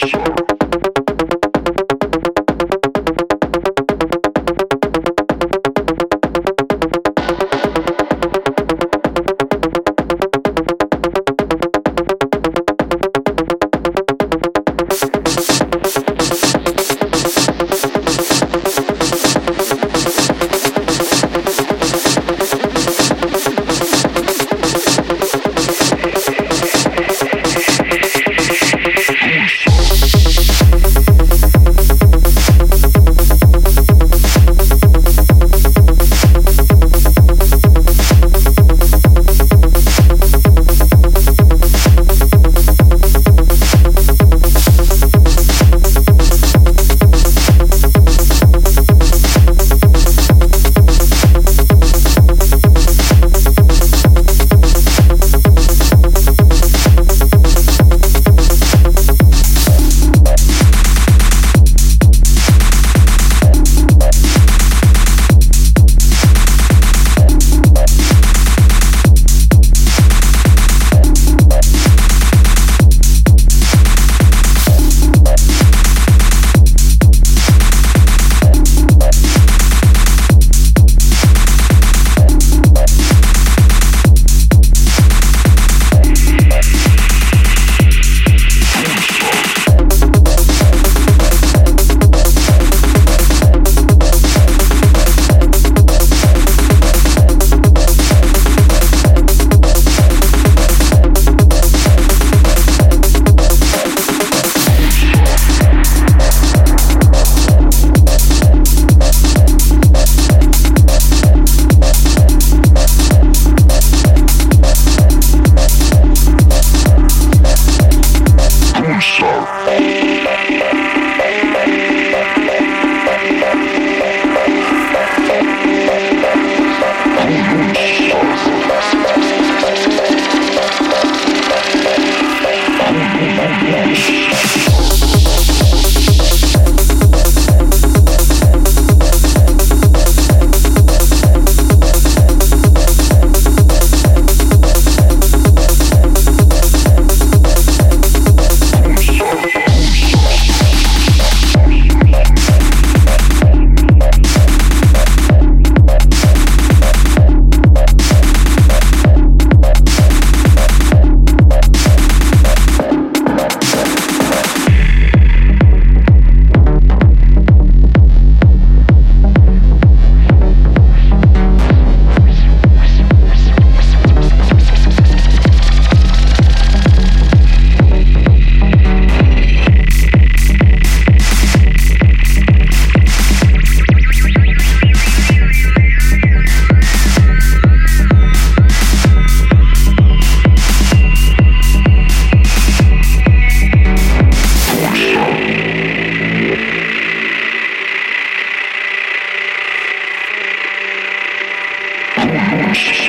pressure.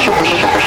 是，是不是？